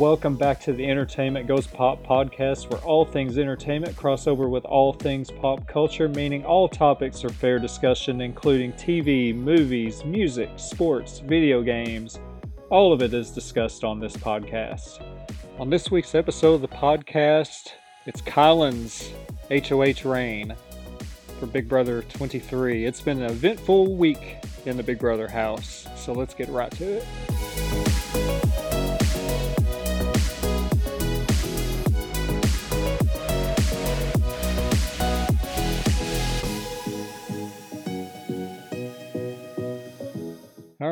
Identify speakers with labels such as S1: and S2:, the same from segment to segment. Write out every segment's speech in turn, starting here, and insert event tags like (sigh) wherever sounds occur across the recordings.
S1: welcome back to the Entertainment Goes Pop podcast, where all things entertainment cross over with all things pop culture, meaning all topics are fair discussion, including TV, movies, music, sports, video games. All of it is discussed on this podcast. On this week's episode of the podcast, it's Kylan's HOH reign for Big Brother 23. It's been an eventful week in the Big Brother house, so let's get right to it.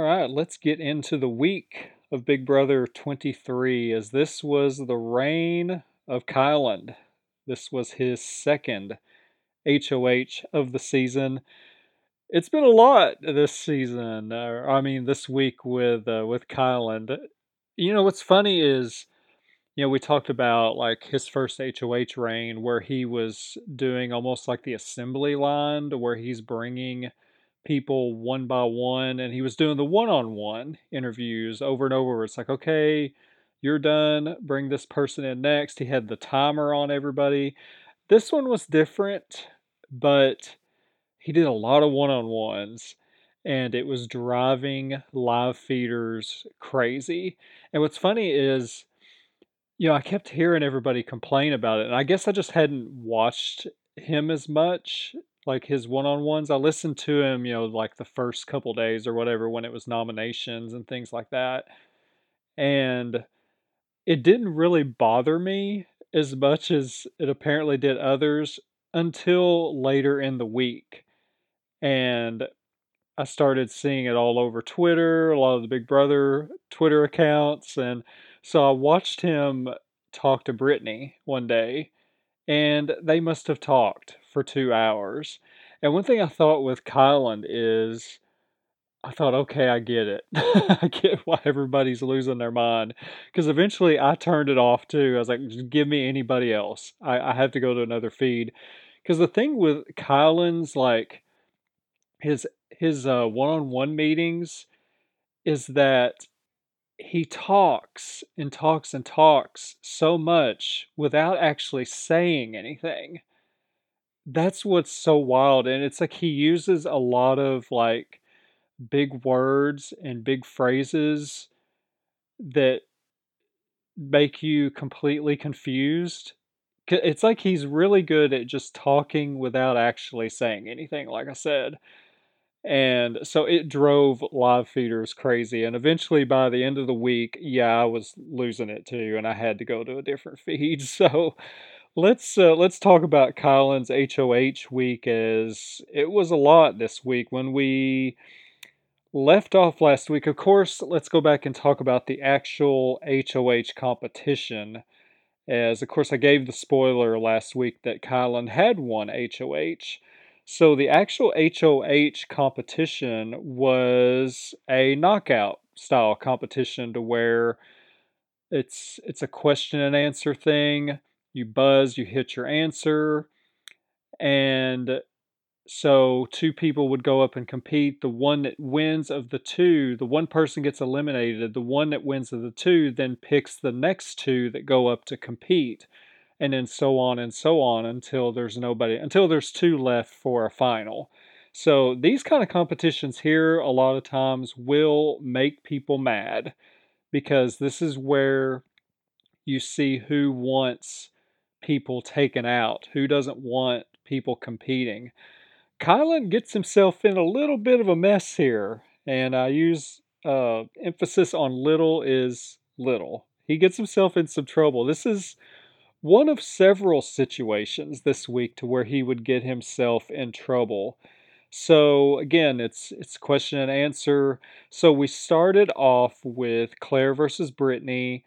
S1: Right, let's get into the week of Big Brother 23 as this was the reign of Kyland. This was his second HOH of the season. It's been a lot this season. Uh, I mean, this week with uh, with Kyland. You know what's funny is, you know, we talked about like his first HOH reign where he was doing almost like the assembly line, to where he's bringing people one by one and he was doing the one-on-one interviews over and over it's like okay you're done bring this person in next. He had the timer on everybody. This one was different but he did a lot of one-on-ones and it was driving live feeders crazy. And what's funny is you know i kept hearing everybody complain about it and i guess i just hadn't watched him as much like his one-on-ones. I listened to him, you know, like the first couple days or whatever when it was nominations and things like that. And it didn't really bother me as much as it apparently did others until later in the week. And I started seeing it all over Twitter, a lot of the Big Brother Twitter accounts. And so I watched him talk to Brittany one day, and they must have talked for two hours. And one thing I thought with Kyland is I thought, okay, I get it. (laughs) I get why everybody's losing their mind. Because eventually I turned it off too. I was like, give me anybody else. I, I have to go to another feed. Because the thing with Kyland's like his his uh, one-on-one meetings is that he talks and talks and talks so much without actually saying anything that's what's so wild and it's like he uses a lot of like big words and big phrases that make you completely confused it's like he's really good at just talking without actually saying anything like i said and so it drove live feeders crazy and eventually by the end of the week yeah i was losing it too and i had to go to a different (laughs) feed so Let's uh, let's talk about Kyland's HOH week as it was a lot this week when we left off last week. Of course, let's go back and talk about the actual HOH competition. As of course I gave the spoiler last week that Kyland had won HOH. So the actual HOH competition was a knockout style competition to where it's it's a question and answer thing you buzz, you hit your answer, and so two people would go up and compete. The one that wins of the two, the one person gets eliminated. The one that wins of the two then picks the next two that go up to compete. And then so on and so on until there's nobody, until there's two left for a final. So these kind of competitions here, a lot of times, will make people mad because this is where you see who wants people taken out? Who doesn't want people competing? Kylan gets himself in a little bit of a mess here, and I use uh, emphasis on little is little. He gets himself in some trouble. This is one of several situations this week to where he would get himself in trouble. So again, it's it's question and answer. So we started off with Claire versus Brittany.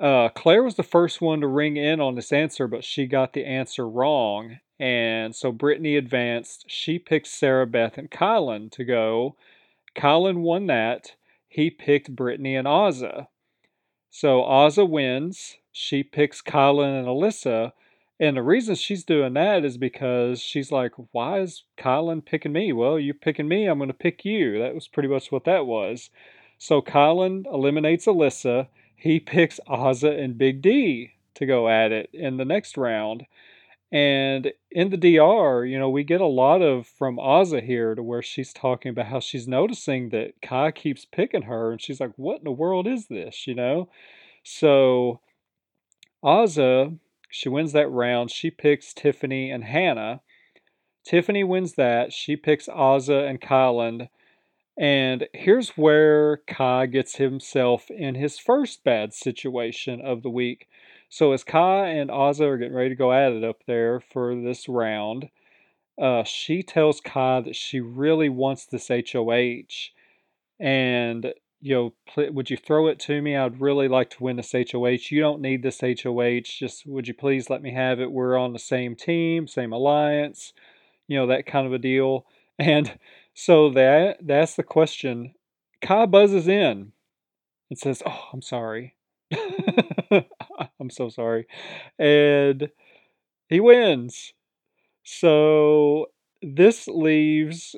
S1: Uh, Claire was the first one to ring in on this answer, but she got the answer wrong. And so Brittany advanced. She picked Sarah Beth and Kyland to go. Kyland won that. He picked Brittany and Azah. So Azah wins. She picks Kyland and Alyssa. And the reason she's doing that is because she's like, why is Kyland picking me? Well, you're picking me. I'm going to pick you. That was pretty much what that was. So Kyland eliminates Alyssa he picks Azah and Big D to go at it in the next round. And in the DR, you know, we get a lot of from Azah here to where she's talking about how she's noticing that Kai keeps picking her, and she's like, "What in the world is this?" You know. So Azah, she wins that round. She picks Tiffany and Hannah. Tiffany wins that. She picks Azah and Kyland. And here's where Kai gets himself in his first bad situation of the week. So as Kai and Azah are getting ready to go at it up there for this round, uh, she tells Kai that she really wants this HOH, and you know, pl- would you throw it to me? I'd really like to win this HOH. You don't need this HOH. Just would you please let me have it? We're on the same team, same alliance, you know, that kind of a deal. And so that that's the question. Kai buzzes in and says, Oh, I'm sorry. (laughs) I'm so sorry. And he wins. So this leaves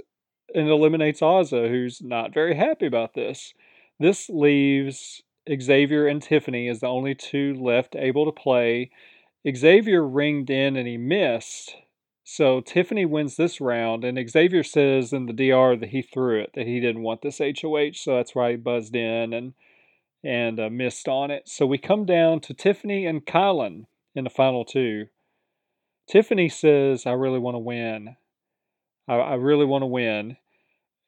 S1: and eliminates Azah, who's not very happy about this. This leaves Xavier and Tiffany as the only two left able to play. Xavier ringed in and he missed. So Tiffany wins this round, and Xavier says in the DR that he threw it, that he didn't want this HOH, so that's why he buzzed in and and uh, missed on it. So we come down to Tiffany and Kylan in the final two. Tiffany says, I really want to win. I, I really want to win.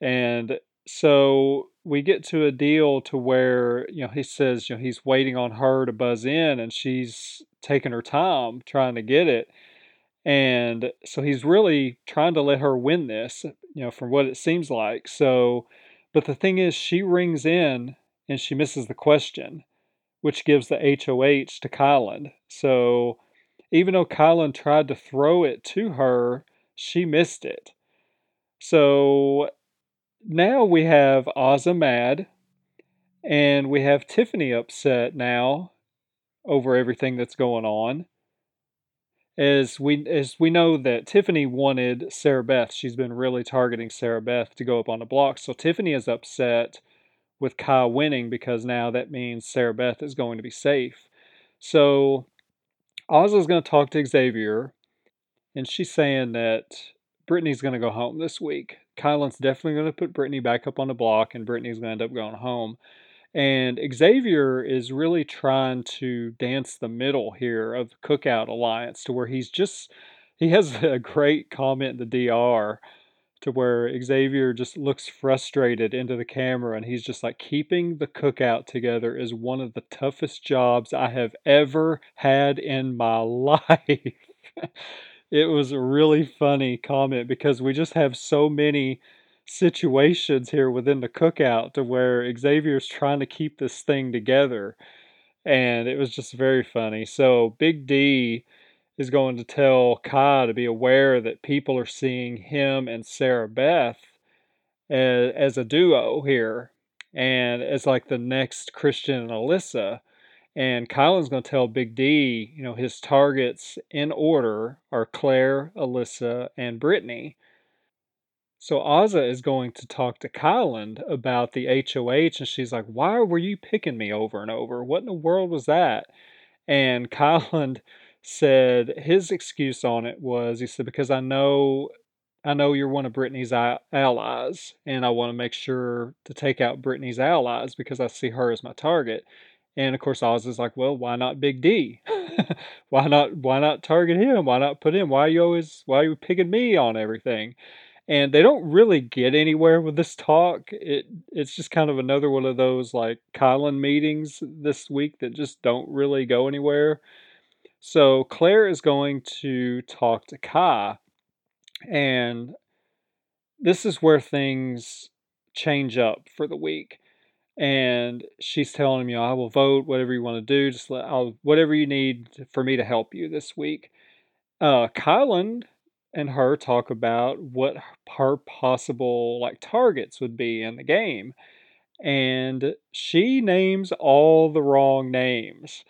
S1: And so we get to a deal to where, you know, he says, you know, he's waiting on her to buzz in and she's taking her time trying to get it. And so he's really trying to let her win this, you know, from what it seems like. So, but the thing is, she rings in and she misses the question, which gives the HOH to Kylan. So even though Kylan tried to throw it to her, she missed it. So now we have Azah mad, and we have Tiffany upset now over everything that's going on. As we as we know that Tiffany wanted Sarah Beth, she's been really targeting Sarah Beth to go up on the block. So Tiffany is upset with Kai winning because now that means Sarah Beth is going to be safe. So Oz is going to talk to Xavier, and she's saying that Brittany's going to go home this week. Kylan's definitely going to put Brittany back up on the block, and Brittany's going to end up going home. And Xavier is really trying to dance the middle here of the Cookout Alliance to where he's just, he has (laughs) a great comment in the DR to where Xavier just looks frustrated into the camera and he's just like, keeping the cookout together is one of the toughest jobs I have ever had in my (laughs) life. it was a really funny comment because we just have so many situations here within the cookout to where Xavier's trying to keep this thing together. And it was just very funny. So Big D is going to tell Kai to be aware that people are seeing him and Sarah Beth as, as a duo here and as like the next Christian and Alyssa. And Kylan's going to tell Big D, you know, his targets in order are Claire, Alyssa, and Brittany. So Azah is going to talk to Kylan about the HOH, and she's like, Why were you picking me over and over? What in the world was that? And (laughs) Kylan said his excuse on it was he said, Because I know I know you're one of Brittany's allies, and I want to make sure to take out Brittany's allies because I see her as my target. And of course, Oz is like, well, why not Big D? (laughs) why not? Why not target him? Why not put him? Why are you always? Why are you picking me on everything? And they don't really get anywhere with this talk. It it's just kind of another one of those like Kylan meetings this week that just don't really go anywhere. So Claire is going to talk to Kai, and this is where things change up for the week and she's telling him, you know, I will vote whatever you want to do. Just let I'll whatever you need for me to help you this week. Uh, Kylan and her talk about what her possible like targets would be in the game, and she names all the wrong names.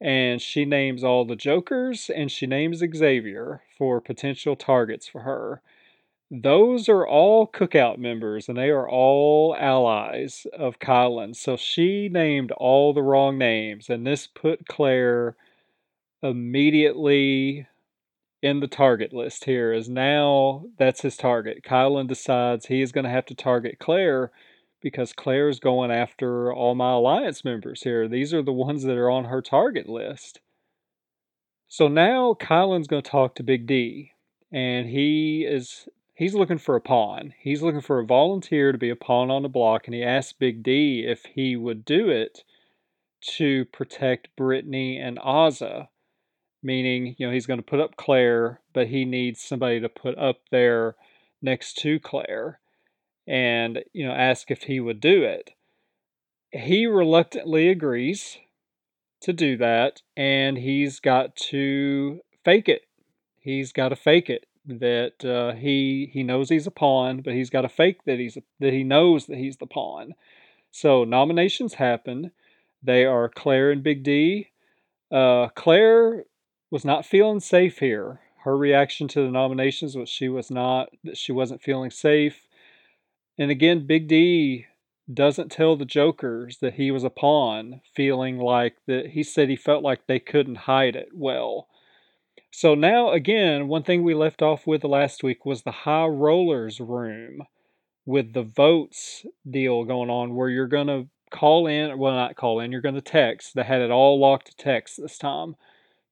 S1: And she names all the jokers and she names Xavier for potential targets for her. those are all cookout members and they are all allies of Kyland. So she named all the wrong names and this put Claire immediately in the target list here is now that's his target. Kylan decides he is going to have to target Claire because Claire's going after all my alliance members here. These are the ones that are on her target list. So now Kylan's going to talk to Big D and he is he's looking for a pawn. He's looking for a volunteer to be a pawn on the block and he asks Big D if he would do it to protect Brittany and Azah meaning you know he's going to put up Claire, but he needs somebody to put up there next to Claire, and you know ask if he would do it. He reluctantly agrees to do that, and he's got to fake it. He's got to fake it that uh, he he knows he's a pawn, but he's got to fake that he's that he knows that he's the pawn. So nominations happen. They are Claire and Big D. Uh, Claire was not feeling safe here. Her reaction to the nominations was she was not that she wasn't feeling safe. And again, Big D doesn't tell the Jokers that he was a pawn, feeling like that he said he felt like they couldn't hide it well. So now again, one thing we left off with last week was the high rollers room with the votes deal going on where you're going to call in, well not call in, you're going to text. They had it all locked to text this time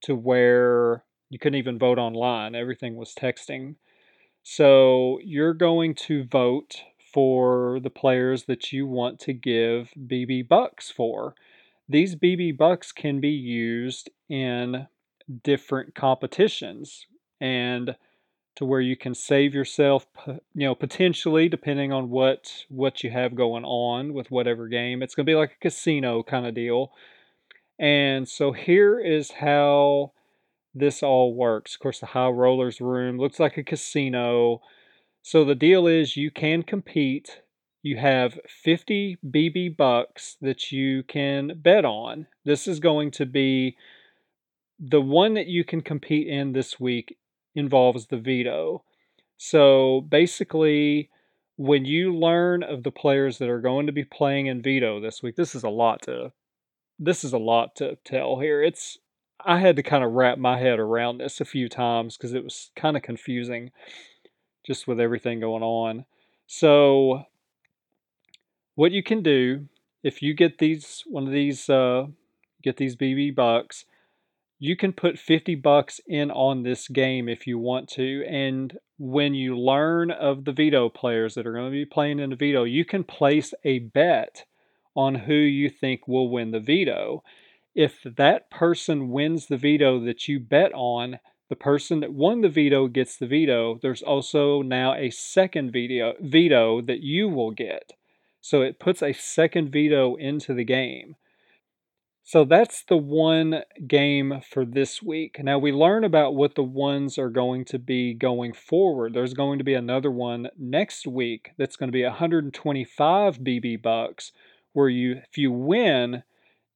S1: to where you couldn't even vote online. Everything was texting. So you're going to vote for the players that you want to give BB Bucks for. These BB Bucks can be used in different competitions and to where you can save yourself you know potentially depending on what what you have going on with whatever game it's going to be like a casino kind of deal and so here is how this all works. Of course, the high rollers room looks like a casino. So the deal is you can compete. You have 50 BB bucks that you can bet on. This is going to be the one that you can compete in this week involves the veto. So basically, when you learn of the players that are going to be playing in veto this week, this is a lot to this is a lot to tell here. It's I had to kind of wrap my head around this a few times because it was kind of confusing just with everything going on. So what you can do if you get these one of these uh, get these BB bucks, you can put 50 bucks in on this game if you want to and when you learn of the veto players that are going to be playing in the veto, you can place a bet on who you think will win the veto. If that person wins the veto that you bet on, the person that won the veto gets the veto. There's also now a second veto, veto that you will get. So it puts a second veto into the game. So that's the one game for this week. Now we learn about what the ones are going to be going forward. There's going to be another one next week that's going to be 125 BB bucks where you if you win,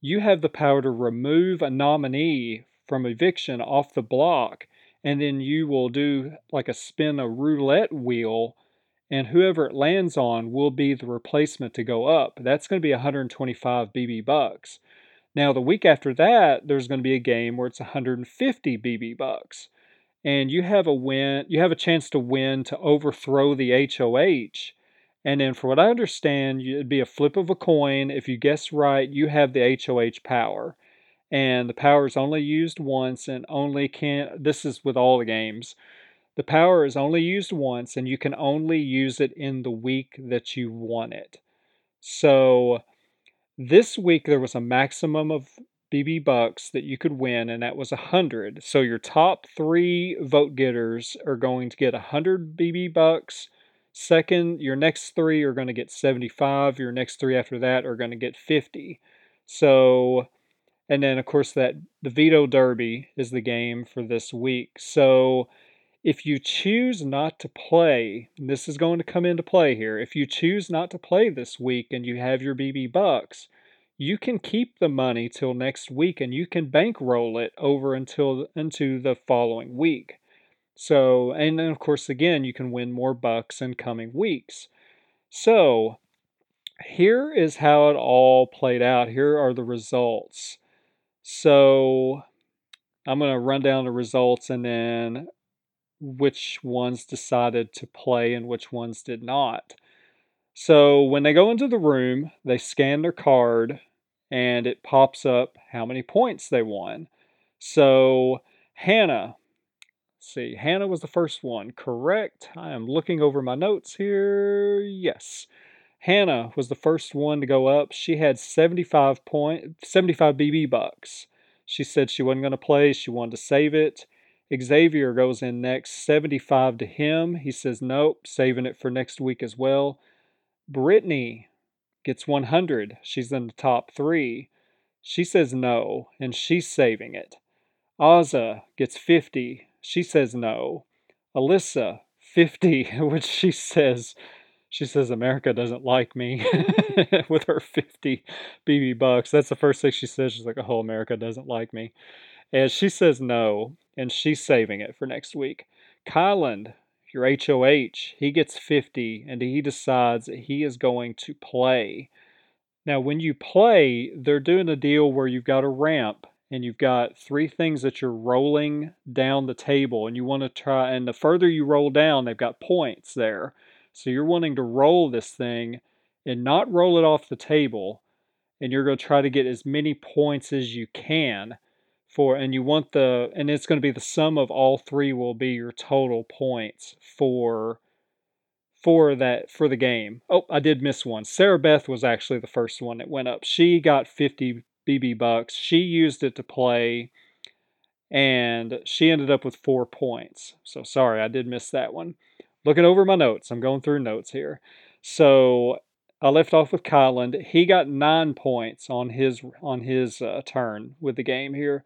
S1: you have the power to remove a nominee from eviction off the block and then you will do like a spin a roulette wheel and whoever it lands on will be the replacement to go up. That's going to be 125 BB bucks. Now the week after that, there's going to be a game where it's 150 BB bucks. And you have a win, you have a chance to win to overthrow the HOH and then, for what I understand, it'd be a flip of a coin. If you guess right, you have the HOH power. And the power is only used once and only can. This is with all the games. The power is only used once and you can only use it in the week that you want it. So, this week there was a maximum of BB bucks that you could win, and that was a 100. So, your top three vote getters are going to get a 100 BB bucks Second, your next three are going to get 75. Your next three after that are going to get 50. So, and then of course that the veto derby is the game for this week. So, if you choose not to play, this is going to come into play here. If you choose not to play this week and you have your BB bucks, you can keep the money till next week and you can bankroll it over until into the following week. So, and then of course, again, you can win more bucks in coming weeks. So, here is how it all played out. Here are the results. So, I'm going to run down the results and then which ones decided to play and which ones did not. So, when they go into the room, they scan their card and it pops up how many points they won. So, Hannah see, Hannah was the first one, correct? I am looking over my notes here. Yes. Hannah was the first one to go up. She had 75 point 75 BB bucks. She said she wasn't going to play, she wanted to save it. Xavier goes in next, 75 to him. He says nope, saving it for next week as well. Brittany gets 100. She's in the top 3. She says no, and she's saving it. Azah gets 50 she says no. Alyssa, 50, (laughs) which she says, she says America doesn't like me (laughs) (laughs) with her 50 BB bucks. That's the first thing she says. She's like, oh, America doesn't like me. And she says no, and she's saving it for next week. Kyland, your HOH, he gets 50, and he decides that he is going to play. Now, when you play, they're doing a deal where you've got a ramp and you've got three things that you're rolling down the table and you want to try and the further you roll down they've got points there so you're wanting to roll this thing and not roll it off the table and you're going to try to get as many points as you can for and you want the and it's going to be the sum of all three will be your total points for for that for the game. Oh, I did miss one. Sarah Beth was actually the first one that went up. She got 50 BB Bucks. She used it to play, and she ended up with four points. So sorry, I did miss that one. Looking over my notes, I'm going through notes here. So I left off with Kyland. He got nine points on his on his uh, turn with the game here.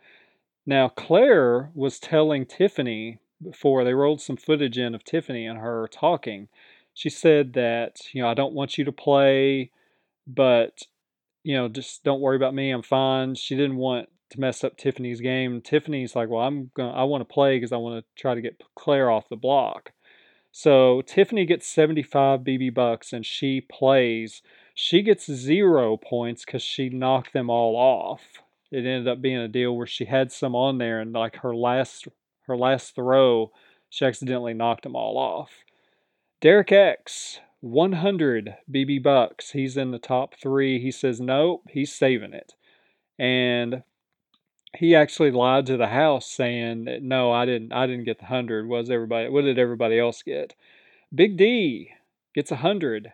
S1: Now Claire was telling Tiffany before they rolled some footage in of Tiffany and her talking. She said that you know I don't want you to play, but you know, just don't worry about me. I'm fine. She didn't want to mess up Tiffany's game. Tiffany's like, well, I'm going to, I want to play because I want to try to get Claire off the block. So Tiffany gets 75 BB bucks and she plays. She gets zero points because she knocked them all off. It ended up being a deal where she had some on there and like her last her last throw, she accidentally knocked them all off. Derek X 100 BB bucks. He's in the top three. He says, nope, he's saving it. And he actually lied to the house saying that no, I didn't I didn't get the hundred. Was everybody what did everybody else get? Big D gets a hundred.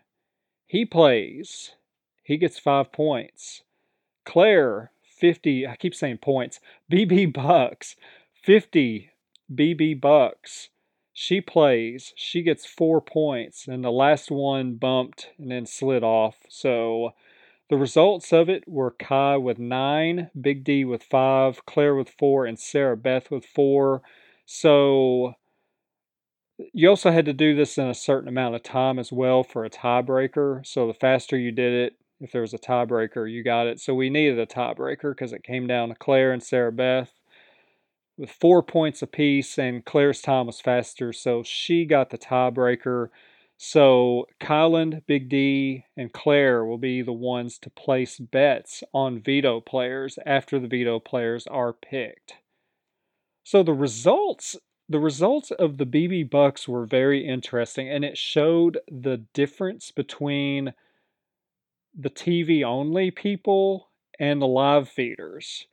S1: He plays. He gets five points. Claire, 50, I keep saying points. BB bucks, 50 BB bucks she plays, she gets four points, and the last one bumped and then slid off. So the results of it were Kai with nine, Big D with five, Claire with four, and Sarah Beth with four. So you also had to do this in a certain amount of time as well for a tiebreaker. So the faster you did it, if there was a tiebreaker, you got it. So we needed a tiebreaker because it came down to Claire and Sarah Beth with four points apiece, and Claire's time was faster, so she got the tiebreaker. So Kyland, Big D, and Claire will be the ones to place bets on veto players after the veto players are picked. So the results the results of the BB Bucks were very interesting and it showed the difference between the TV only people and the live feeders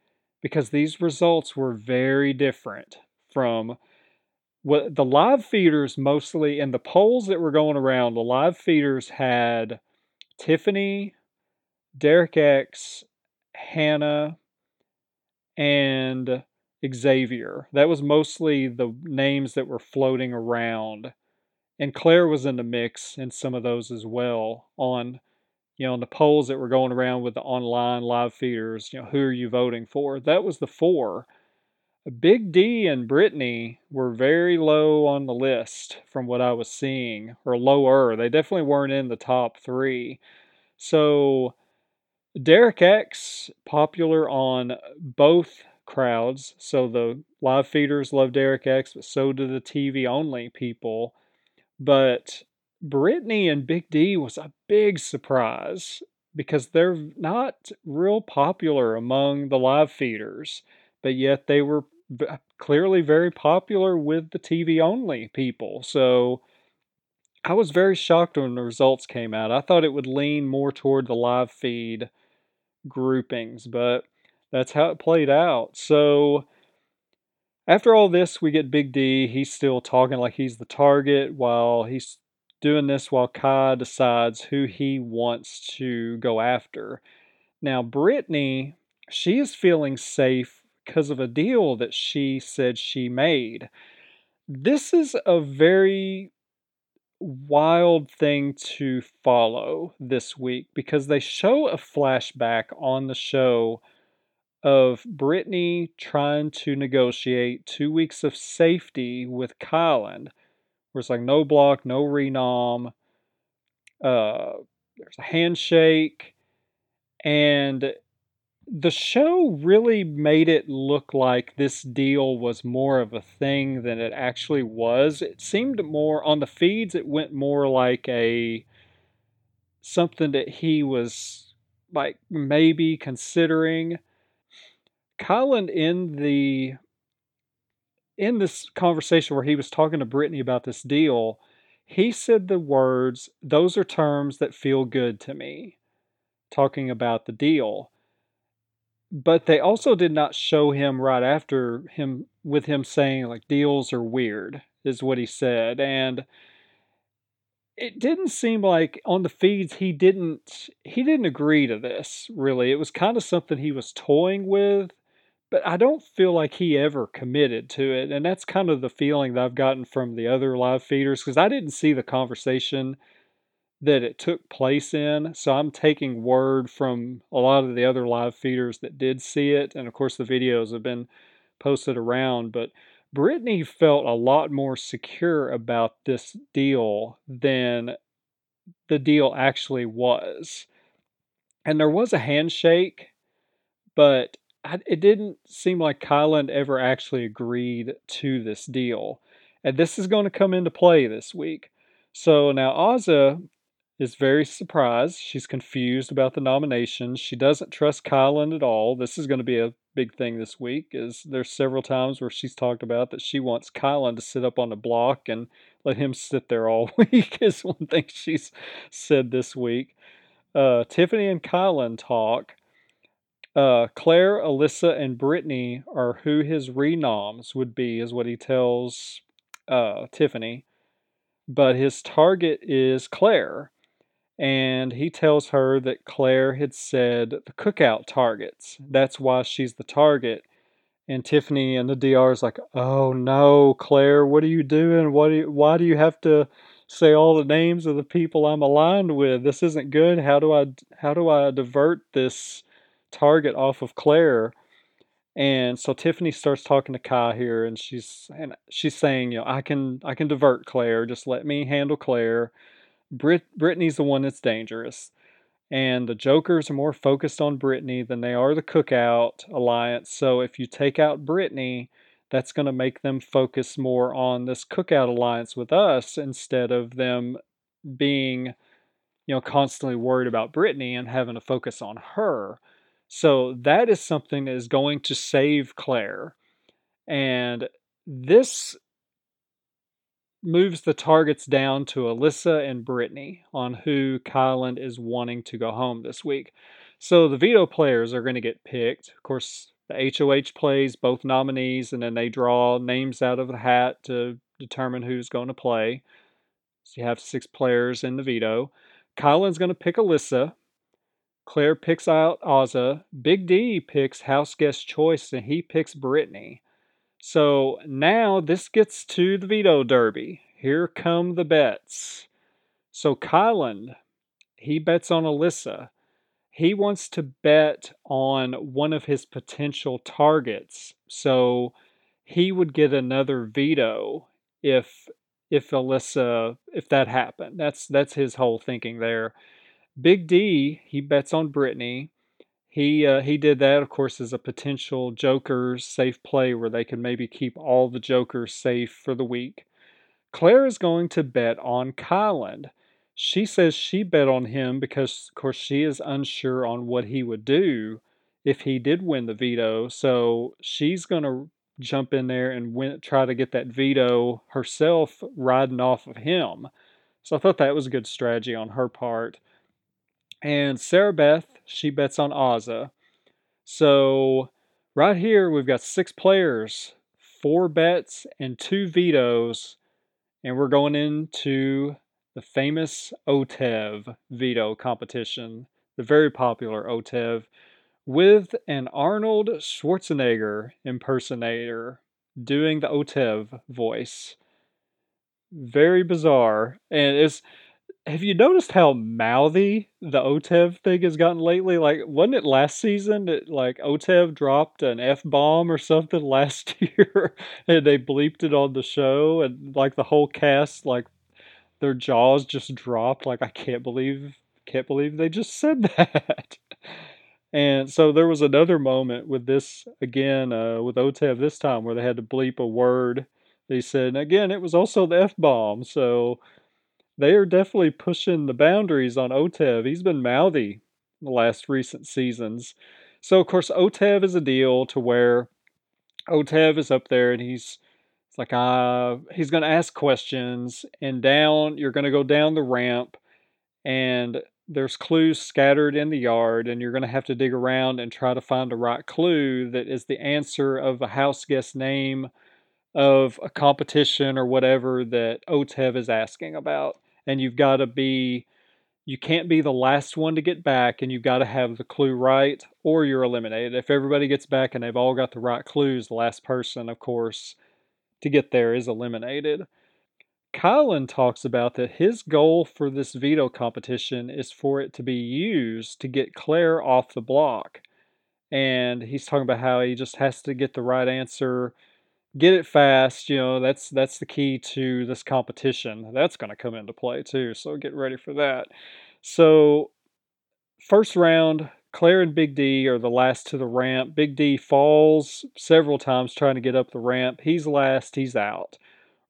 S1: because these results were very different from what the live feeders mostly in the polls that were going around the live feeders had tiffany derek x hannah and xavier. That was mostly the names that were floating around. And claire was in the mix in some of those as well on you know, in the polls that were going around with the online live feeders, you know, who are you voting for? That was the four. Big D and Brittany were very low on the list from what I was seeing, or lower. They definitely weren't in the top three. So, Derek X, popular on both crowds. So the live feeders love Derek X, but so do the TV only people. But Brittany and Big D was a big surprise because they're not real popular among the live feeders, but yet they were uh, clearly very popular with the TV only people. So I was very shocked when the results came out. I thought it would lean more toward the live feed groupings, but that's how it played out. So after all this, we get Big D. He's still talking like he's the target while he's doing this while Kai decides who he wants to go after. Now, Brittany, she is feeling safe because of a deal that she said she made. This is a very wild thing to follow this week because they show a flashback on the show of Brittany trying to negotiate two weeks of safety with Kyland, where it's like no block, no renom, uh, there's a handshake, and the show really made it look like this deal was more of a thing than it actually was. It seemed more on the feeds, it went more like a something that he was like maybe considering Kyland in the in this conversation where he was talking to Brittany about this deal, he said the words, "Those are terms that feel good to me," talking about the deal. But they also did not show him right after him with him saying like deals are weird is what he said and it didn't seem like on the feeds he didn't he didn't agree to this really. It was kind of something he was toying with but I don't feel like he ever committed to it. And that's kind of the feeling that I've gotten from the other live feeders because I didn't see the conversation that it took place in. So I'm taking word from a lot of the other live feeders that did see it. And of course, the videos have been posted around. But Brittany felt a lot more secure about this deal than the deal actually was. And there was a handshake, but I, it didn't seem like Kylan ever actually agreed to this deal. And this is going to come into play this week. So now Azah is very surprised. She's confused about the nomination. She doesn't trust Kylan at all. This is going to be a big thing this week. Is there's several times where she's talked about that she wants Kylan to sit up on the block and let him sit there all (laughs) week. Is one thing she's said this week. Uh, Tiffany and Kylan talk. Uh, Claire, Alyssa, and Brittany are who his renoms would be, is what he tells uh, Tiffany. But his target is Claire. And he tells her that Claire had said the cookout targets. That's why she's the target. And Tiffany and the DR is like, oh no, Claire, what are you doing? What do you, why do you have to say all the names of the people I'm aligned with? This isn't good. How do I how do I divert this target off of Claire. And so Tiffany starts talking to Kai here, and she's and she's saying, you know, I can I can divert Claire. Just let me handle Claire. Brit Brittany's the one that's dangerous, and the Jokers are more focused on Brittany than they are the Cookout Alliance. So if you take out Brittany, that's going to make them focus more on this Cookout Alliance with us instead of them being, you know, constantly worried about Brittany and having to focus on her. So that is something that is going to save Claire. And this moves the targets down to Alyssa and Brittany on who Kylan is wanting to go home this week. So the veto players are going to get picked. Of course, the HOH plays both nominees and then they draw names out of the hat to determine who's going to play. So you have six players in the veto. Kylan's going to pick Alyssa Claire picks out Azah. Big D picks house guest choice and he picks Brittany. So now this gets to the veto derby. Here come the bets. So Kylan, he bets on Alyssa. He wants to bet on one of his potential targets. So he would get another veto if if Alyssa if that happened. That's that's his whole thinking there. Big D, he bets on Brittany. he uh, he did that, of course, as a potential Joker's safe play where they could maybe keep all the Jokers safe for the week. Claire is going to bet on Kyland. She says she bet on him because, of course, she is unsure on what he would do if he did win the veto. So she's going to jump in there and win, try to get that veto herself, riding off of him. So I thought that was a good strategy on her part. And Sarah Beth, she bets on Azah. So right here, we've got six players, four bets, and two vetoes. And we're going into the famous OTEV veto competition, the very popular OTEV, with an Arnold Schwarzenegger impersonator doing the OTEV voice. Very bizarre. And it's have you noticed how mouthy the OTEV thing has gotten lately? Like, wasn't it last season that like OTEV dropped an F bomb or something (laughs) last year and they bleeped it on the show and like the whole cast like their jaws just dropped like I can't believe can't believe they just (laughs) said that. and so there was another moment with this again uh, with OTEV this time where they had to bleep a word. They said and again it was also the F bomb. So they are definitely pushing the boundaries on OTEV. He's been mouthy the last recent seasons. So of course OTEV is a deal to where OTEV is up there and he's it's like uh he's gonna ask questions and down you're gonna go down the ramp and there's clues scattered in the yard and you're gonna have to dig around and try to find the right clue that is the answer of a house guest name of a competition or whatever that OTEV is asking about and you've got to be you can't be the last one to get back and you've got to have the clue right or you're eliminated. If everybody gets back and they've all got the right clues, the last person, of course, to get there is eliminated. Kyland talks about that his goal for this veto competition is for it to be used to get Claire off the block. And he's talking about how he just has to get the right answer get it fast. You know, that's that's the key to this competition. That's going to come into play too. So get ready for that. So first round, Claire and Big D are the last to the ramp. Big D falls several times trying to get up the ramp. He's last. He's out.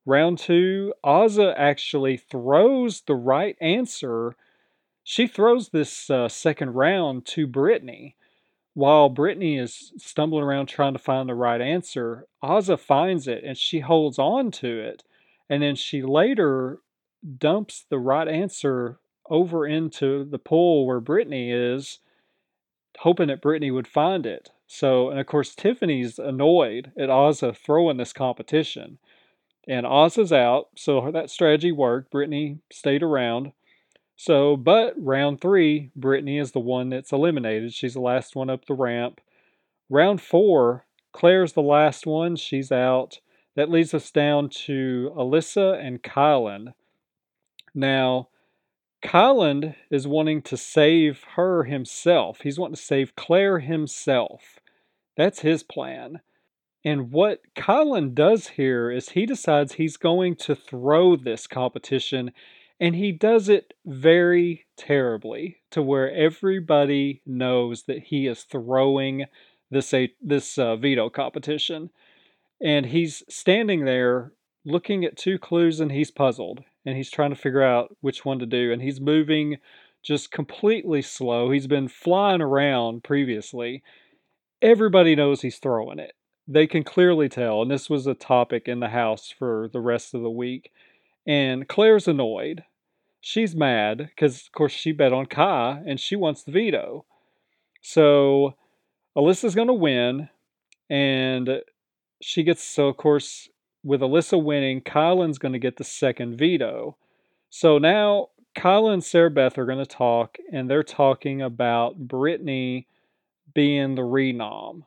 S1: Round two, Azah actually throws the right answer. She throws this uh, second round to Brittany while Brittany is stumbling around trying to find the right answer, Azah finds it and she holds on to it. And then she later dumps the right answer over into the pool where Brittany is, hoping that Brittany would find it. So, and of course, Tiffany's annoyed at Azah throwing this competition. And Azah's out, so that strategy worked. Brittany stayed around. So, but round three, Brittany is the one that's eliminated. She's the last one up the ramp. Round four, Claire's the last one. She's out. That leads us down to Alyssa and Kylan. Now, Kylan is wanting to save her himself. He's wanting to save Claire himself. That's his plan. And what Kylan does here is he decides he's going to throw this competition and he does it very terribly to where everybody knows that he is throwing this a, this uh, veto competition. And he's standing there looking at two clues and he's puzzled and he's trying to figure out which one to do. And he's moving just completely slow. He's been flying around previously. Everybody knows he's throwing it. They can clearly tell. And this was a topic in the house for the rest of the week. And Claire's annoyed. She's mad because, of course, she bet on Kai and she wants the veto. So Alyssa's going to win. And she gets, so of course, with Alyssa winning, Kyland's going to get the second veto. So now Kyla and Sarah Beth are going to talk, and they're talking about Brittany being the renom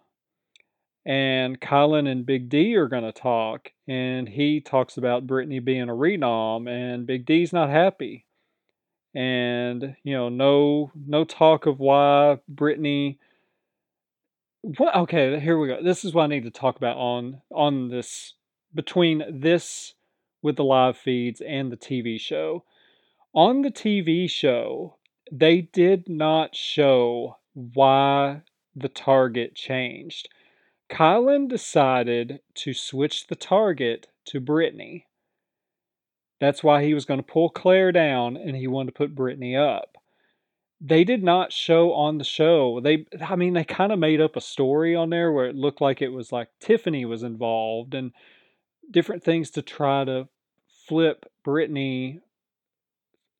S1: and Kylan and Big D are going to talk, and he talks about Brittany being a renom, and Big D's not happy, and you know, no, no talk of why Brittany. What? Okay, here we go. This is what I need to talk about on on this between this with the live feeds and the TV show. On the TV show, they did not show why the target changed. Kyland decided to switch the target to Brittany. That's why he was going to pull Claire down and he wanted to put Brittany up. They did not show on the show. They, I mean, they kind of made up a story on there where it looked like it was like Tiffany was involved and different things to try to flip Brittany,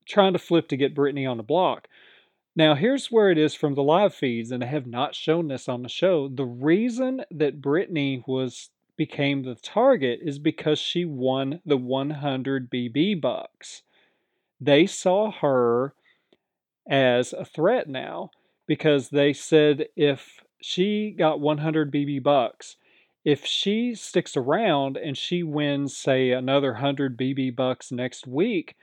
S1: trying to flip to get Brittany on the block. Now, here's where it is from the live feeds, and I have not shown this on the show. The reason that Brittany was became the target is because she won the 100 BB bucks. They saw her as a threat now because they said if she got 100 BB bucks, if she sticks around and she wins, say, another 100 BB bucks next week,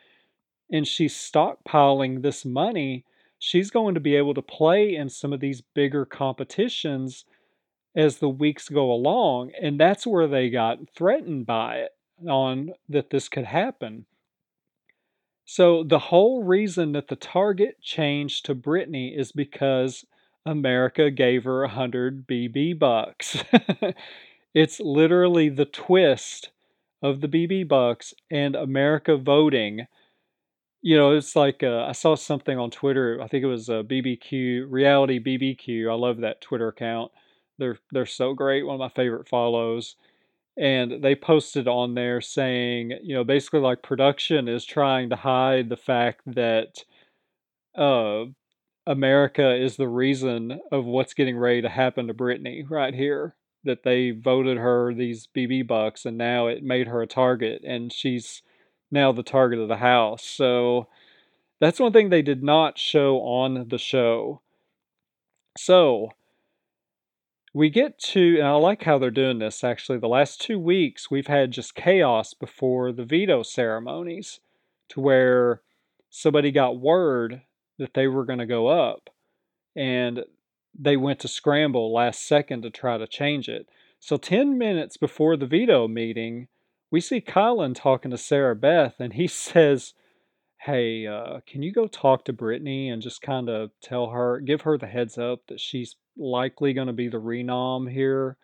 S1: and she's stockpiling this money, she's going to be able to play in some of these bigger competitions as the weeks go along. And that's where they got threatened by it on that this could happen. So the whole reason that the target changed to Brittany is because America gave her a hundred BB bucks. (laughs) it's literally the twist of the BB bucks and America voting you know, it's like uh, I saw something on Twitter. I think it was a uh, BBQ Reality BBQ. I love that Twitter account. They're they're so great. One of my favorite follows. And they posted on there saying, you know, basically like production is trying to hide the fact that uh, America is the reason of what's getting ready to happen to Brittany right here. That they voted her these BB bucks and now it made her a target and she's now the target of the house. So that's one thing they did not show on the show. So we get to, and I like how they're doing this actually. The last two weeks, we've had just chaos before the veto ceremonies to where somebody got word that they were going to go up and they went to scramble last second to try to change it. So 10 minutes before the veto meeting, we see Kyland talking to Sarah Beth, and he (laughs) says, Hey, uh, can you go talk to Brittany and just kind of tell her, give her the heads up that she's likely going to be the renom here,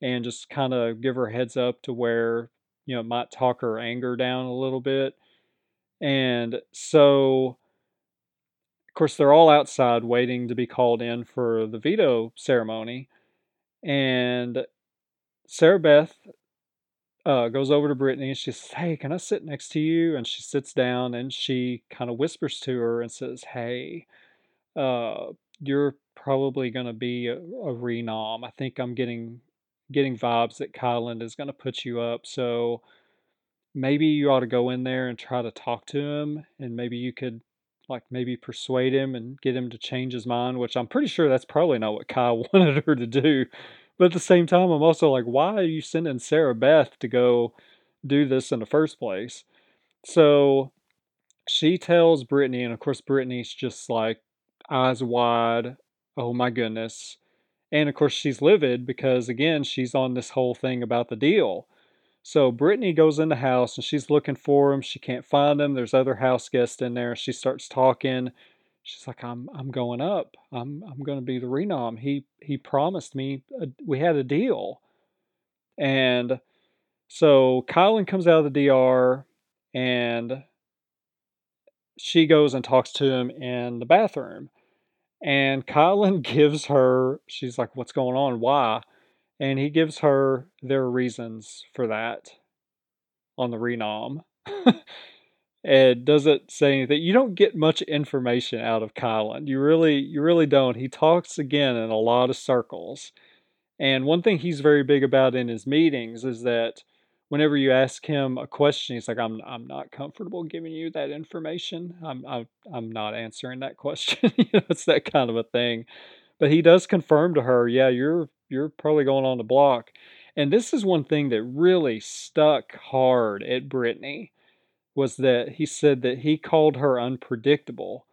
S1: and just kind of give her heads up to where, you know, might talk her anger down a little bit. And so, of course, they're all outside waiting to be called in for the veto ceremony. And Sarah Beth uh, goes over to Brittany and she says, Hey, can I sit next to you? And she sits down and she kind of whispers to her and says, Hey, uh, you're probably going to be a, a renom. I think I'm getting getting vibes that Kyland is going to put you up. So maybe you ought to go in there and try to talk to him and maybe you could like maybe persuade him and get him to change his mind, which I'm pretty sure that's probably not what Kyle (laughs) wanted her to do. But at the same time, I'm also like, why are you sending Sarah Beth to go do this in the first place? So she tells Brittany, and of course, Brittany's just like eyes wide. Oh my goodness. And of course, she's livid because, again, she's on this whole thing about the deal. So Brittany goes in the house and she's looking for him. She can't find him. There's other house guests in there. She starts talking she's like i'm i'm going up i'm i'm going to be the renom he he promised me a, we had a deal and so Kyland comes out of the DR and she goes and talks to him in the bathroom. And Kyland (laughs) gives her, she's like, What's going on? Why? And he gives her their reasons for that on the renom. (laughs) and doesn't say anything. You don't get much information out of Kyland. You really, you really don't. He talks again in a lot of circles. And one thing he's very big about in his meetings is that whenever you ask him a question, he's like, "I'm I'm not comfortable giving you that information. I'm I'm, I'm not answering that question." (laughs) you know, it's that kind of a thing. But he does confirm to her, "Yeah, you're you're probably going on the block." And this is one thing that really stuck hard at Brittany was that he said that he called her unpredictable.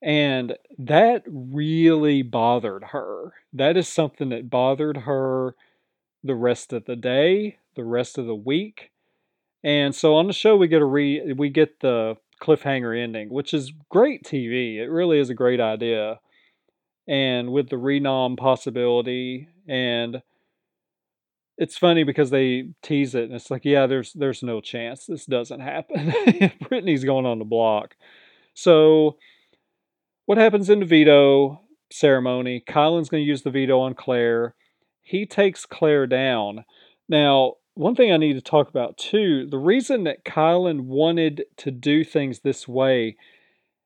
S1: And that really bothered her. That is something that bothered her the rest of the day, the rest of the week. And so on the show we get a re we get the cliffhanger ending, which is great TV. It really is a great idea. and with the renom possibility and it's funny because they tease it and it's like yeah there's there's no chance this doesn't happen. (laughs) Brittany's going on the block. So what happens in the veto ceremony? Kyland's going to use the veto on claire. He takes claire down. Now one thing i need to talk about too the reason that Kyland wanted to do things this way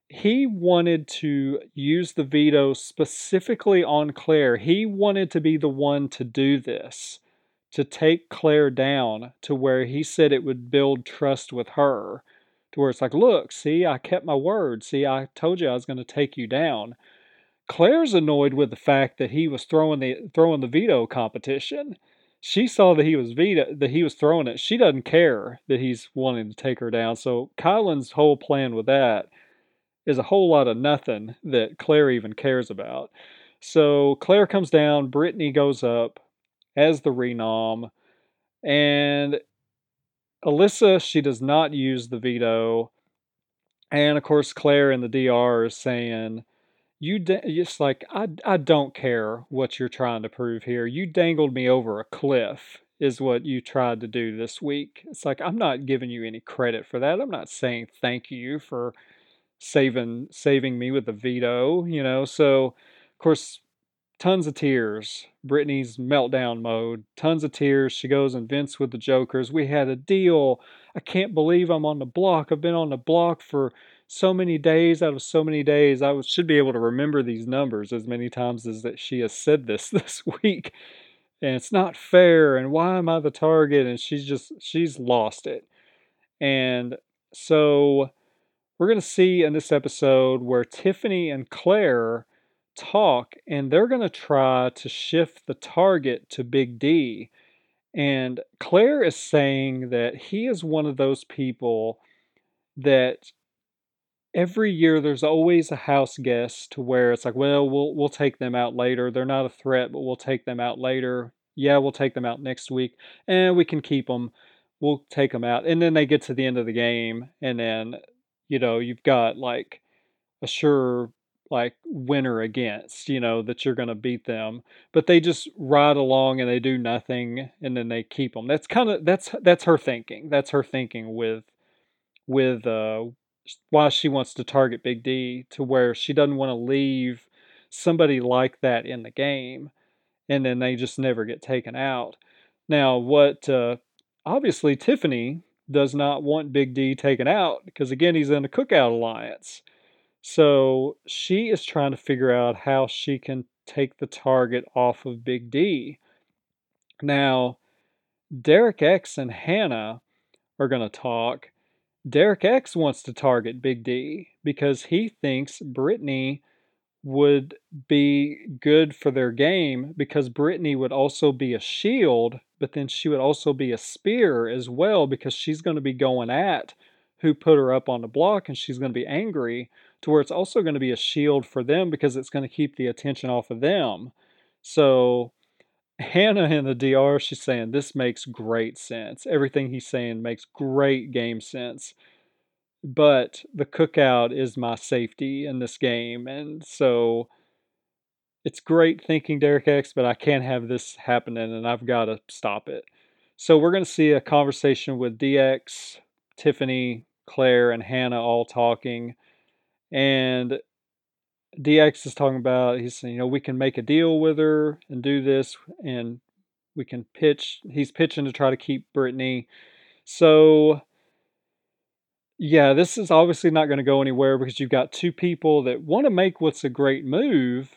S1: he wanted to use the veto specifically on Claire. He wanted to be the one to do this, to take Claire down to where he said it would build trust with her. To where it's like, look, see, I kept my word. See, I told you I was going to take you down. Claire's annoyed with the fact that he was throwing the throwing the veto competition. She saw that he was veto that he was throwing it. She doesn't care that he's wanting to take her down. So Kyland's whole plan with that is a whole lot of nothing that Claire even cares about. So Claire comes down, Brittany goes up as the renom, and Alyssa, she does not use the veto. And of course, Claire in the DR is saying, you just like I, I don't care what you're trying to prove here. You dangled me over a cliff is what you tried to do this week. It's like I'm not giving you any credit for that. I'm not saying thank you for saving saving me with the veto, you know. So, of course, tons of tears. Brittany's meltdown mode. Tons of tears. She goes and vents with the jokers. We had a deal. I can't believe I'm on the block. I've been on the block for so many days out of so many days. I should be able to remember these numbers as many times as that she has said this (laughs) this week. And it's not fair. And why am I the target? And she's just she's lost it. And so we're going to see in this episode where Tiffany and Claire talk and they're going to try to shift the target to Big D. And Claire is saying that he is one of those people that every year there's always a house guest to where it's like, well, we'll we'll take them out later. They're not a threat, but we'll take them out later. Yeah, we'll take them out next week, and we can keep them. We'll take them out, and then they get to the end of the game, and then you know you've got like a sure like winner against you know that you're going to beat them but they just ride along and they do nothing and then they keep them that's kind of that's that's her thinking that's her thinking with with uh why she wants to target big d to where she doesn't want to leave somebody like that in the game and then they just never get taken out now what uh obviously tiffany does not want Big D taken out because, again, he's in the Cookout Alliance. So she is trying to figure out how she can take the target off of Big D. Now, Derek X and Hannah are going to talk. Derek X wants to target Big D because he thinks Brittany would be good for their game because Brittany would also be a shield, but then she would also be a spear as well because she's going to be going at who put her up on the block and she's going to be angry to where it's also going to be a shield for them because it's going to keep the attention off of them. So Hannah in the DR, she's saying this makes great sense. Everything he's saying makes great game sense but the cookout is my safety in this game. And so it's great thinking Derek X, but I can't have this happening and I've got to stop it. So we're going to see a conversation with DX, Tiffany, Claire, and Hannah all talking. And DX is talking about, he's saying, you know, we can make a deal with her and do this, and we can pitch. He's pitching to try to keep Brittany. So yeah, this is obviously not going to go anywhere because you've got two people that want to make what's a great move,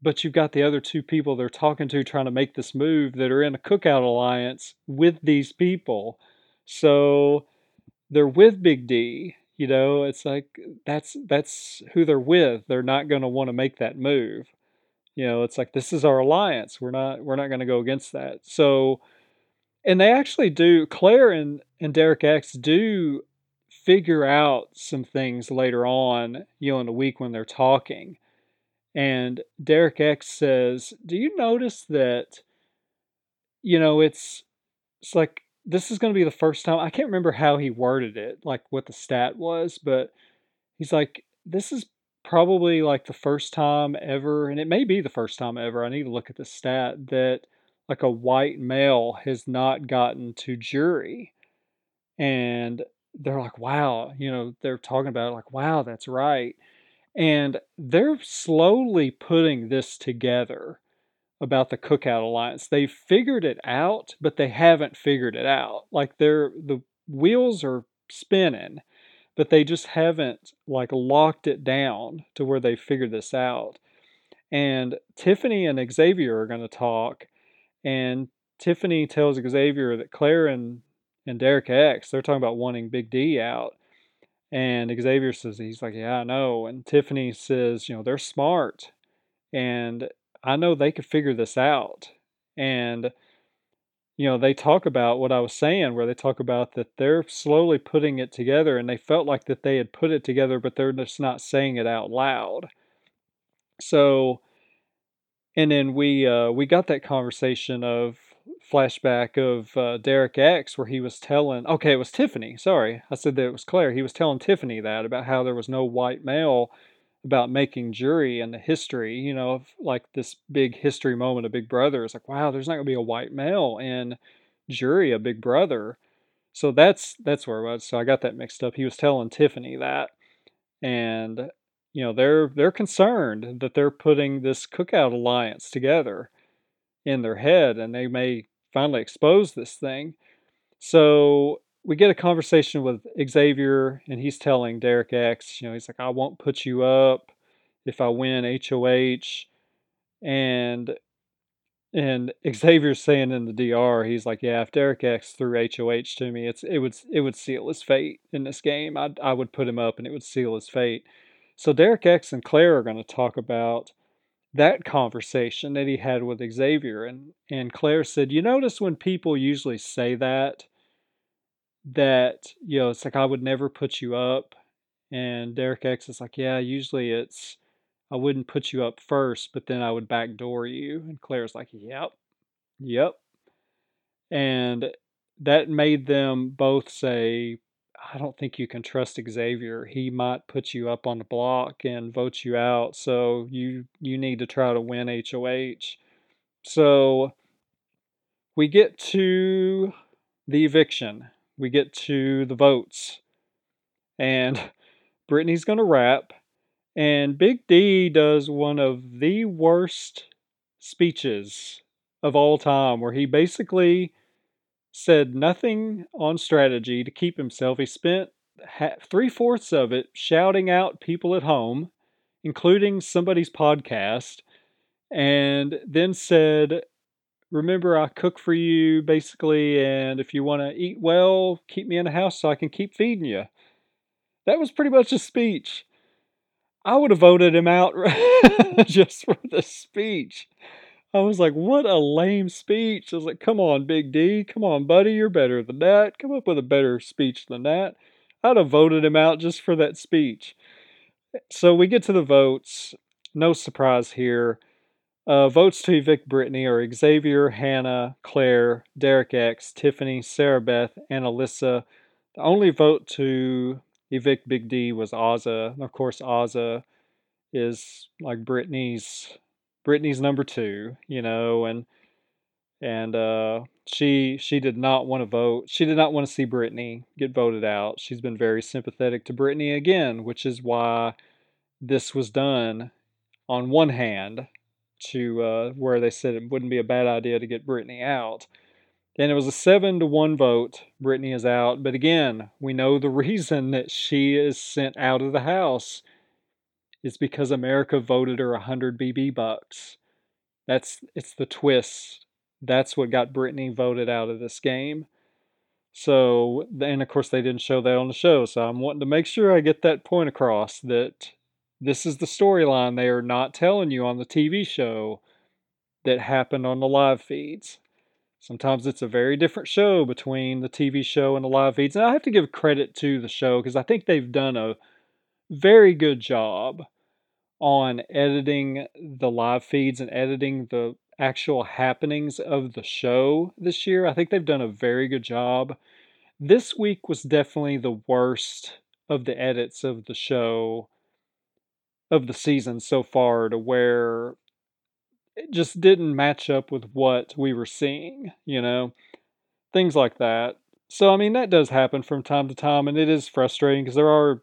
S1: but you've got the other two people they're talking to trying to make this move that are in a cookout alliance with these people. So they're with Big D. You know, it's like that's that's who they're with. They're not going to want to make that move. You know, it's like this is our alliance. We're not we're not going to go against that. So and they actually do Claire and and Derek X do figure out some things later on, you know, in the week when they're talking. And Derek X says, "Do you notice that you know, it's it's like this is going to be the first time. I can't remember how he worded it, like what the stat was, but he's like this is probably like the first time ever, and it may be the first time ever. I need to look at the stat that like a white male has not gotten to jury. And they're like, wow, you know, they're talking about it like, wow, that's right. And they're slowly putting this together about the Cookout Alliance. They've figured it out, but they haven't figured it out. Like they're the wheels are spinning, but they just haven't like locked it down to where they figured this out. And Tiffany and Xavier are going to talk, and Tiffany tells Xavier that Claire and and Derek X they're talking about wanting Big D out. And Xavier says he's like, yeah, I know. And Tiffany says, you know, they're smart, and I know they could figure this out. And you know, they talk about what I was saying, where they talk about that they're slowly putting it together, and they felt like that they had put it together, but they're just not saying it out loud. So, and then we uh, we got that conversation of flashback of uh, Derek X where he was telling, okay, it was Tiffany. Sorry, I said that it was Claire. He was telling Tiffany that about how there was no white male about making jury and the history, you know, of like this big history moment of Big Brother. It's like, wow, there's not going to be a white male in jury of Big Brother. So that's that's where it was. So I got that mixed up. He was telling Tiffany that, and you know they're they're concerned that they're putting this cookout alliance together in their head, and they may finally expose this thing. So we get a conversation with Xavier, and he's telling Derek X, you know, he's like, I won't put you up if I win HOH. And and Xavier's saying in the DR, he's like, yeah, if Derek X threw HOH to me, it's it would it would seal his fate in this game. I I would put him up, and it would seal his fate. So Derek X and Claire are to talk about that conversation that he had with Xavier, and and Claire said, you notice when people usually say that that you know it's like I would never put you up, and Derek X is like, yeah, usually it's I wouldn't put you up first, but then I would backdoor you, and Claire's like, yep, yep, and that made them both say, I don't think you can trust Xavier. He might put you up on the block and vote you out, so you you need to try to win HOH. So we get to the eviction we get to the votes. And (laughs) Brittany's going to rap. And Big D does one of the worst speeches of all time, where he basically said nothing on strategy to keep himself. He spent three fourths of it shouting out people at home, including somebody's podcast, and then said remember I cook for you basically, and if you want to eat well, keep me in the house so I can keep feeding you. That was pretty much a speech. I would have voted him out (laughs) just for the speech. I was like, what a lame speech. I was like, come on, Big D. Come on, buddy. You're better than that. Come up with a better speech than that. I'd have voted him out just for that speech. So we get to the votes. No surprise here. Uh, votes to evict Brittany are Xavier, Hannah, Claire, Derek X, Tiffany, Sarah Beth, and Alyssa. The only vote to evict Big D was Azah. And Of course, Azah is like Brittany's Brittany's number two, you know, and and uh, she she did not want to vote. She did not want to see Brittany get voted out. She's been very sympathetic to Brittany again, which is why this was done on one hand to uh, where they said it wouldn't be a bad idea to get Brittany out. And it was a seven to one vote. Brittany is out. But again, we know the (laughs) reason that she is sent out of the house is because America voted her 100 BB bucks. That's it's the twist. That's what got Brittany voted out of this game. So, and of course, they didn't show that on the show. So, I'm wanting to make sure I get that point across that this is the storyline they are not telling you on the TV show that happened on the live feeds. Sometimes it's a very different show between the TV show and the live feeds. And I have to give credit to the show because I think they've done a very good job on editing the live feeds and editing the actual happenings of the show this year. I think they've done a very good job. This week was definitely the worst of the edits of the show of the season so far to where it just didn't match up with what we were seeing, you know? Things like that. So, I mean, that does happen from time to time, and it is frustrating because there are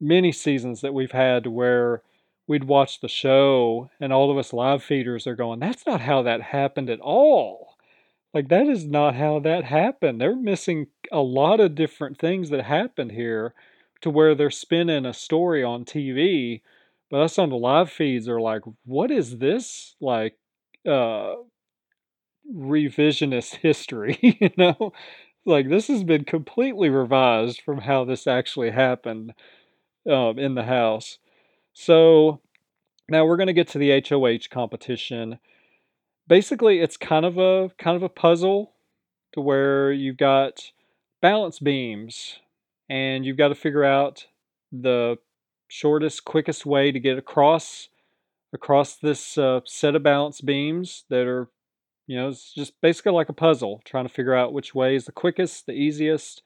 S1: many seasons that we've had where we'd watch the show and all of us live feeders are going, "That's not how that happened at all." Like, that is not how that happened. They're missing a lot of different things that happened here to where they're spinning a story on TV, but us on the live feeds are like, "What is this?" Like, uh revisionist (laughs) history, (laughs) you know? Like, this has been completely revised from how this actually happened, um, in the house. So, now we're gonna get to the HOH competition. Basically, it's kind of a kind of a puzzle to where you've got balance beams, and you've got to figure out the shortest, quickest way to get across across this uh, set of balance beams that are, you know, it's just basically like a puzzle, trying to figure out which way is the quickest, the easiest.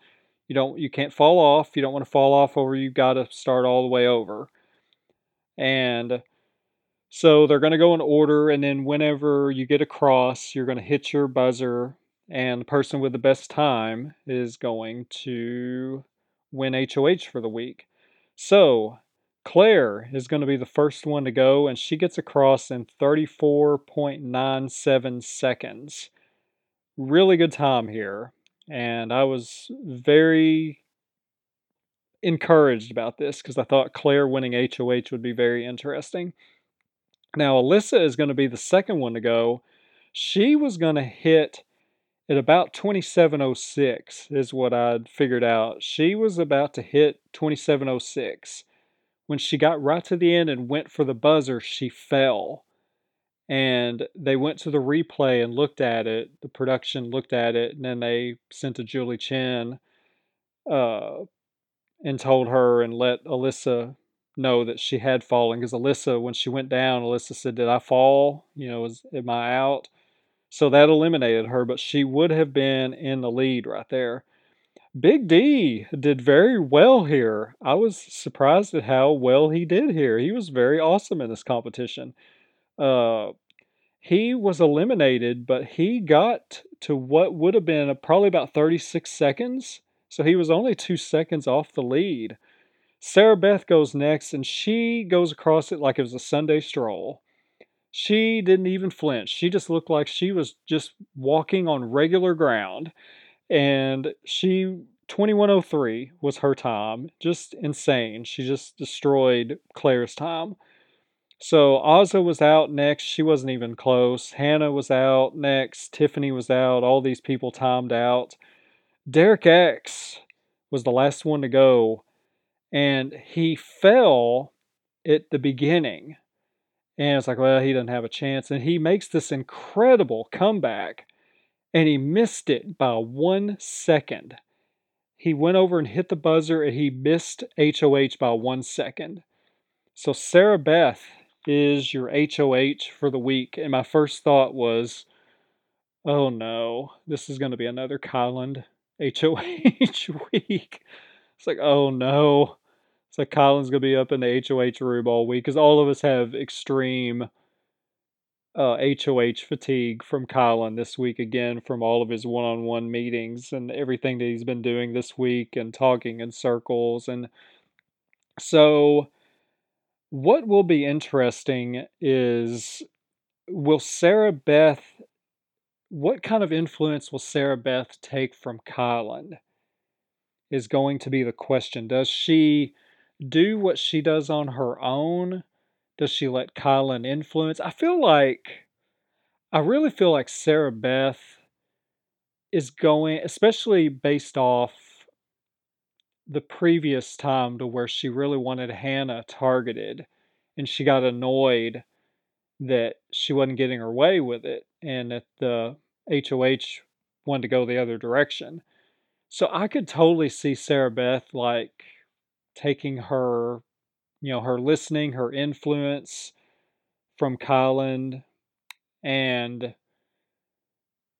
S1: You don't, you can't fall off. You don't want to fall off, or you've got to start all the way over. And so they're going to go in order, and then whenever you get across, you're going to hit your buzzer, and the person with the best time is going to win HOH for the week. So Claire is going to be the first one to go, and she gets across in 34.97 seconds. Really good time here, and I was very encouraged about this because I thought Claire winning HOH would be very interesting. Now, Alyssa is going to be the second one to go. She was going to hit at about 2706 is what I'd figured out. She was about to hit 2706. When she got right to the end and went for the buzzer, she fell. And they went to the replay and looked at it. The production looked at it, and then they sent to Julie Chen uh, and told her and let Alyssa know that she had fallen because Alyssa, when she went down, Alyssa said, "Did I fall? You know, was am I out?" So that eliminated her, but she would have been in the lead right there. Big D did very well here. I was surprised at how well he did here. He was very awesome in this competition. Uh, he was eliminated, but he got to what would have been probably about 36 seconds. So he was only two seconds off the lead. Sarah Beth goes next, and she goes across it like it was a Sunday stroll. She didn't even flinch. She just looked like she was just walking on regular ground. And she 2103 was her time. Just insane. She just destroyed Claire's time. So Azah was out next. She wasn't even close. Hannah was out next. Tiffany was out. All these people timed out. Derek X was the last one to go. And he fell at the beginning. And it's like, well, he doesn't have a chance. And he makes this incredible comeback. And he missed it by one second. He went over and hit the buzzer and he missed HOH by one second. So Sarah Beth is your HOH for the week. And my first thought was, oh no, this is going to be another Kyland HOH (laughs) week. It's like, oh no. It's like Kyland's going to be up in the HOH room all week because all of us have extreme uh, HOH fatigue from Kyland this week again from all of his one on one meetings and everything that he's been doing this week and talking in circles. And so what will be interesting is will Sarah Beth, what kind of influence will Sarah Beth take from Kyland? Is going to be the question. Does she do what she does on her own? Does she let Kyland influence? I feel like, I really feel like Sarah Beth is going, especially based off the previous time to where she really wanted Hannah targeted and she got annoyed that she wasn't getting her way with it and that the HOH wanted to go the other direction. So I could totally see Sarah Beth like taking her, you know, her listening, her influence from Kyland and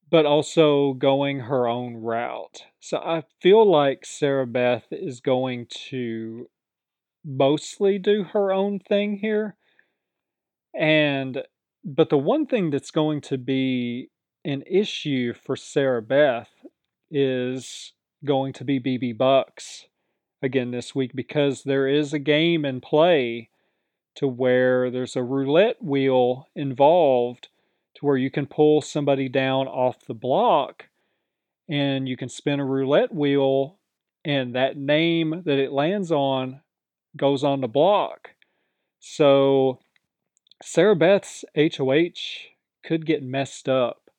S1: but also going her own route. So I feel like Sarah Beth is going to mostly do her own thing here. And but the one thing that's going to be an issue for Sarah Beth is going to be BB Bucks again this week because there is a game in play to where there's a roulette wheel involved to where you can pull somebody down off the block and you can spin a roulette wheel and that name that it lands on goes on the block. So Sarah Beth's HOH could get messed up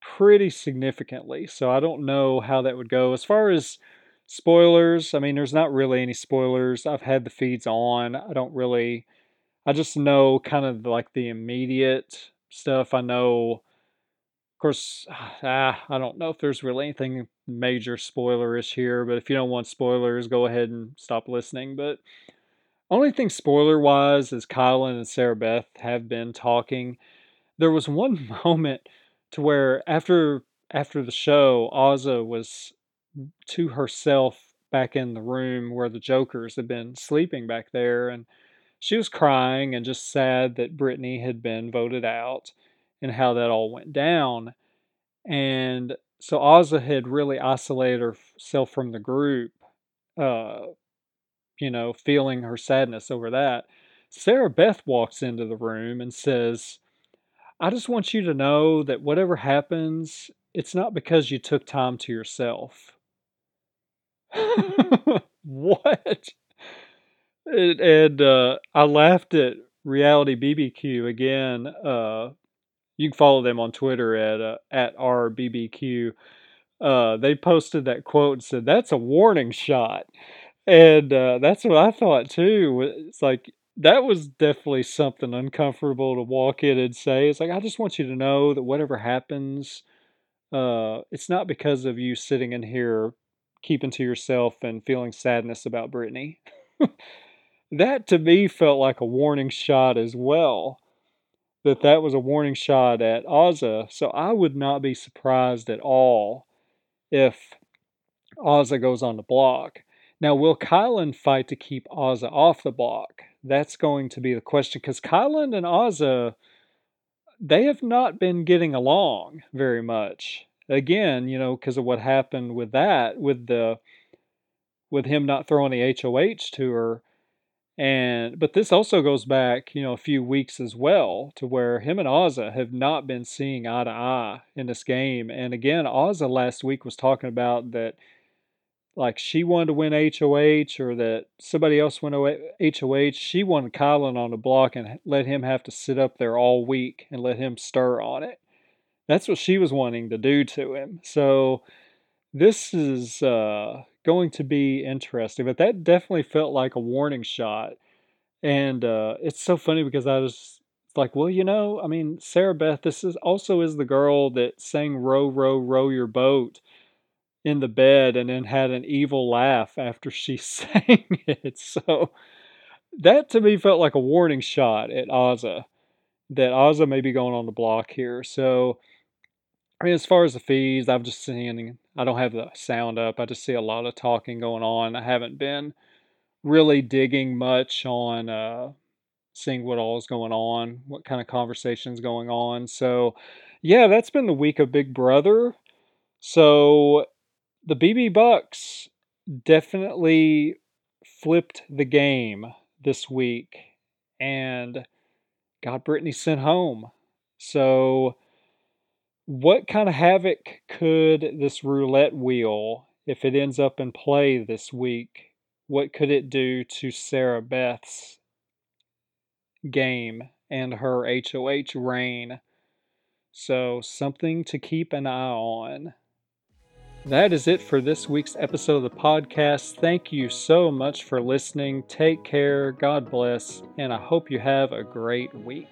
S1: pretty significantly. So I don't know how that would go. As far as spoilers, I mean, there's not really any spoilers. I've had the feeds on. I don't really, I just know kind of like the immediate stuff. I know, of course, (sighs) ah, I don't know if there's really anything major spoilerish here, but if you don't want spoilers, go ahead and stop listening. But only thing spoiler wise is Kyland and Sarah Beth have been talking. There was one (laughs) moment to where after after the show, Azah was to herself back in the room where the Jokers had been sleeping back there, and she was crying and just sad that Brittany had been voted out and how that all went down. And so Azah had really isolated herself from the group uh, you know, feeling her sadness over that. Sarah Beth walks into the room and says, I just want you to know that whatever happens, it's not because you took time to yourself. (laughs) what? And, and uh, I laughed at Reality BBQ again. Uh, you can follow them on Twitter at uh, at rbbq. Uh, they posted that quote and said, "That's a warning shot." And uh, that's what I thought too. It's like that was definitely something uncomfortable to walk in and say. It's like I just want you to know that whatever happens, uh, it's not because of you sitting in here keeping to yourself and feeling sadness about Brittany. (laughs) that to me felt like a warning shot as well. That that was a warning shot at Azah. So I would not be surprised at all if Azah goes on the block. Now, will Kyland fight to keep Azah off the block? That's going to be the question because Kyland and Azah, they have not been getting along very much. Again, you know, because of what happened with that, with the with him not throwing the HOH to her. And but this also goes back, you know, a few weeks as well to where him and Azah have not been seeing eye to eye in this game. And again, Azah last week was talking about that like she wanted to win HOH or that somebody else went HOH. She wanted Kyland on the block and let him have to sit up there all week and let him stir on it. That's what she was wanting to do to him. So this is uh, going to be interesting, but that definitely felt like a warning shot. And uh, it's so funny because I was like, well, you know, I mean, Sarah Beth, this is also is the girl that sang "Row, row, row your boat." in the bed and then had an evil laugh after she (laughs) sang it. So that to me felt like a warning shot at Azah that Azah may be going on the block here. So I mean, as far as the feeds, I've just seen, I don't have the sound up. I just see a lot of talking going on. I haven't been really digging much on uh, seeing what all is going on, what kind of conversations going on. So, yeah, that's been the week of Big Brother. So, the BB Bucks definitely flipped the game this week and got Brittany sent home. So, what kind of havoc could this roulette wheel, if it ends up in play this week, what could it do to Sarah Beth's game and her HOH reign? So, something to keep an eye on. That is it for this week's episode of the podcast. Thank you so much for listening. Take care, God bless, and I hope you have a great week.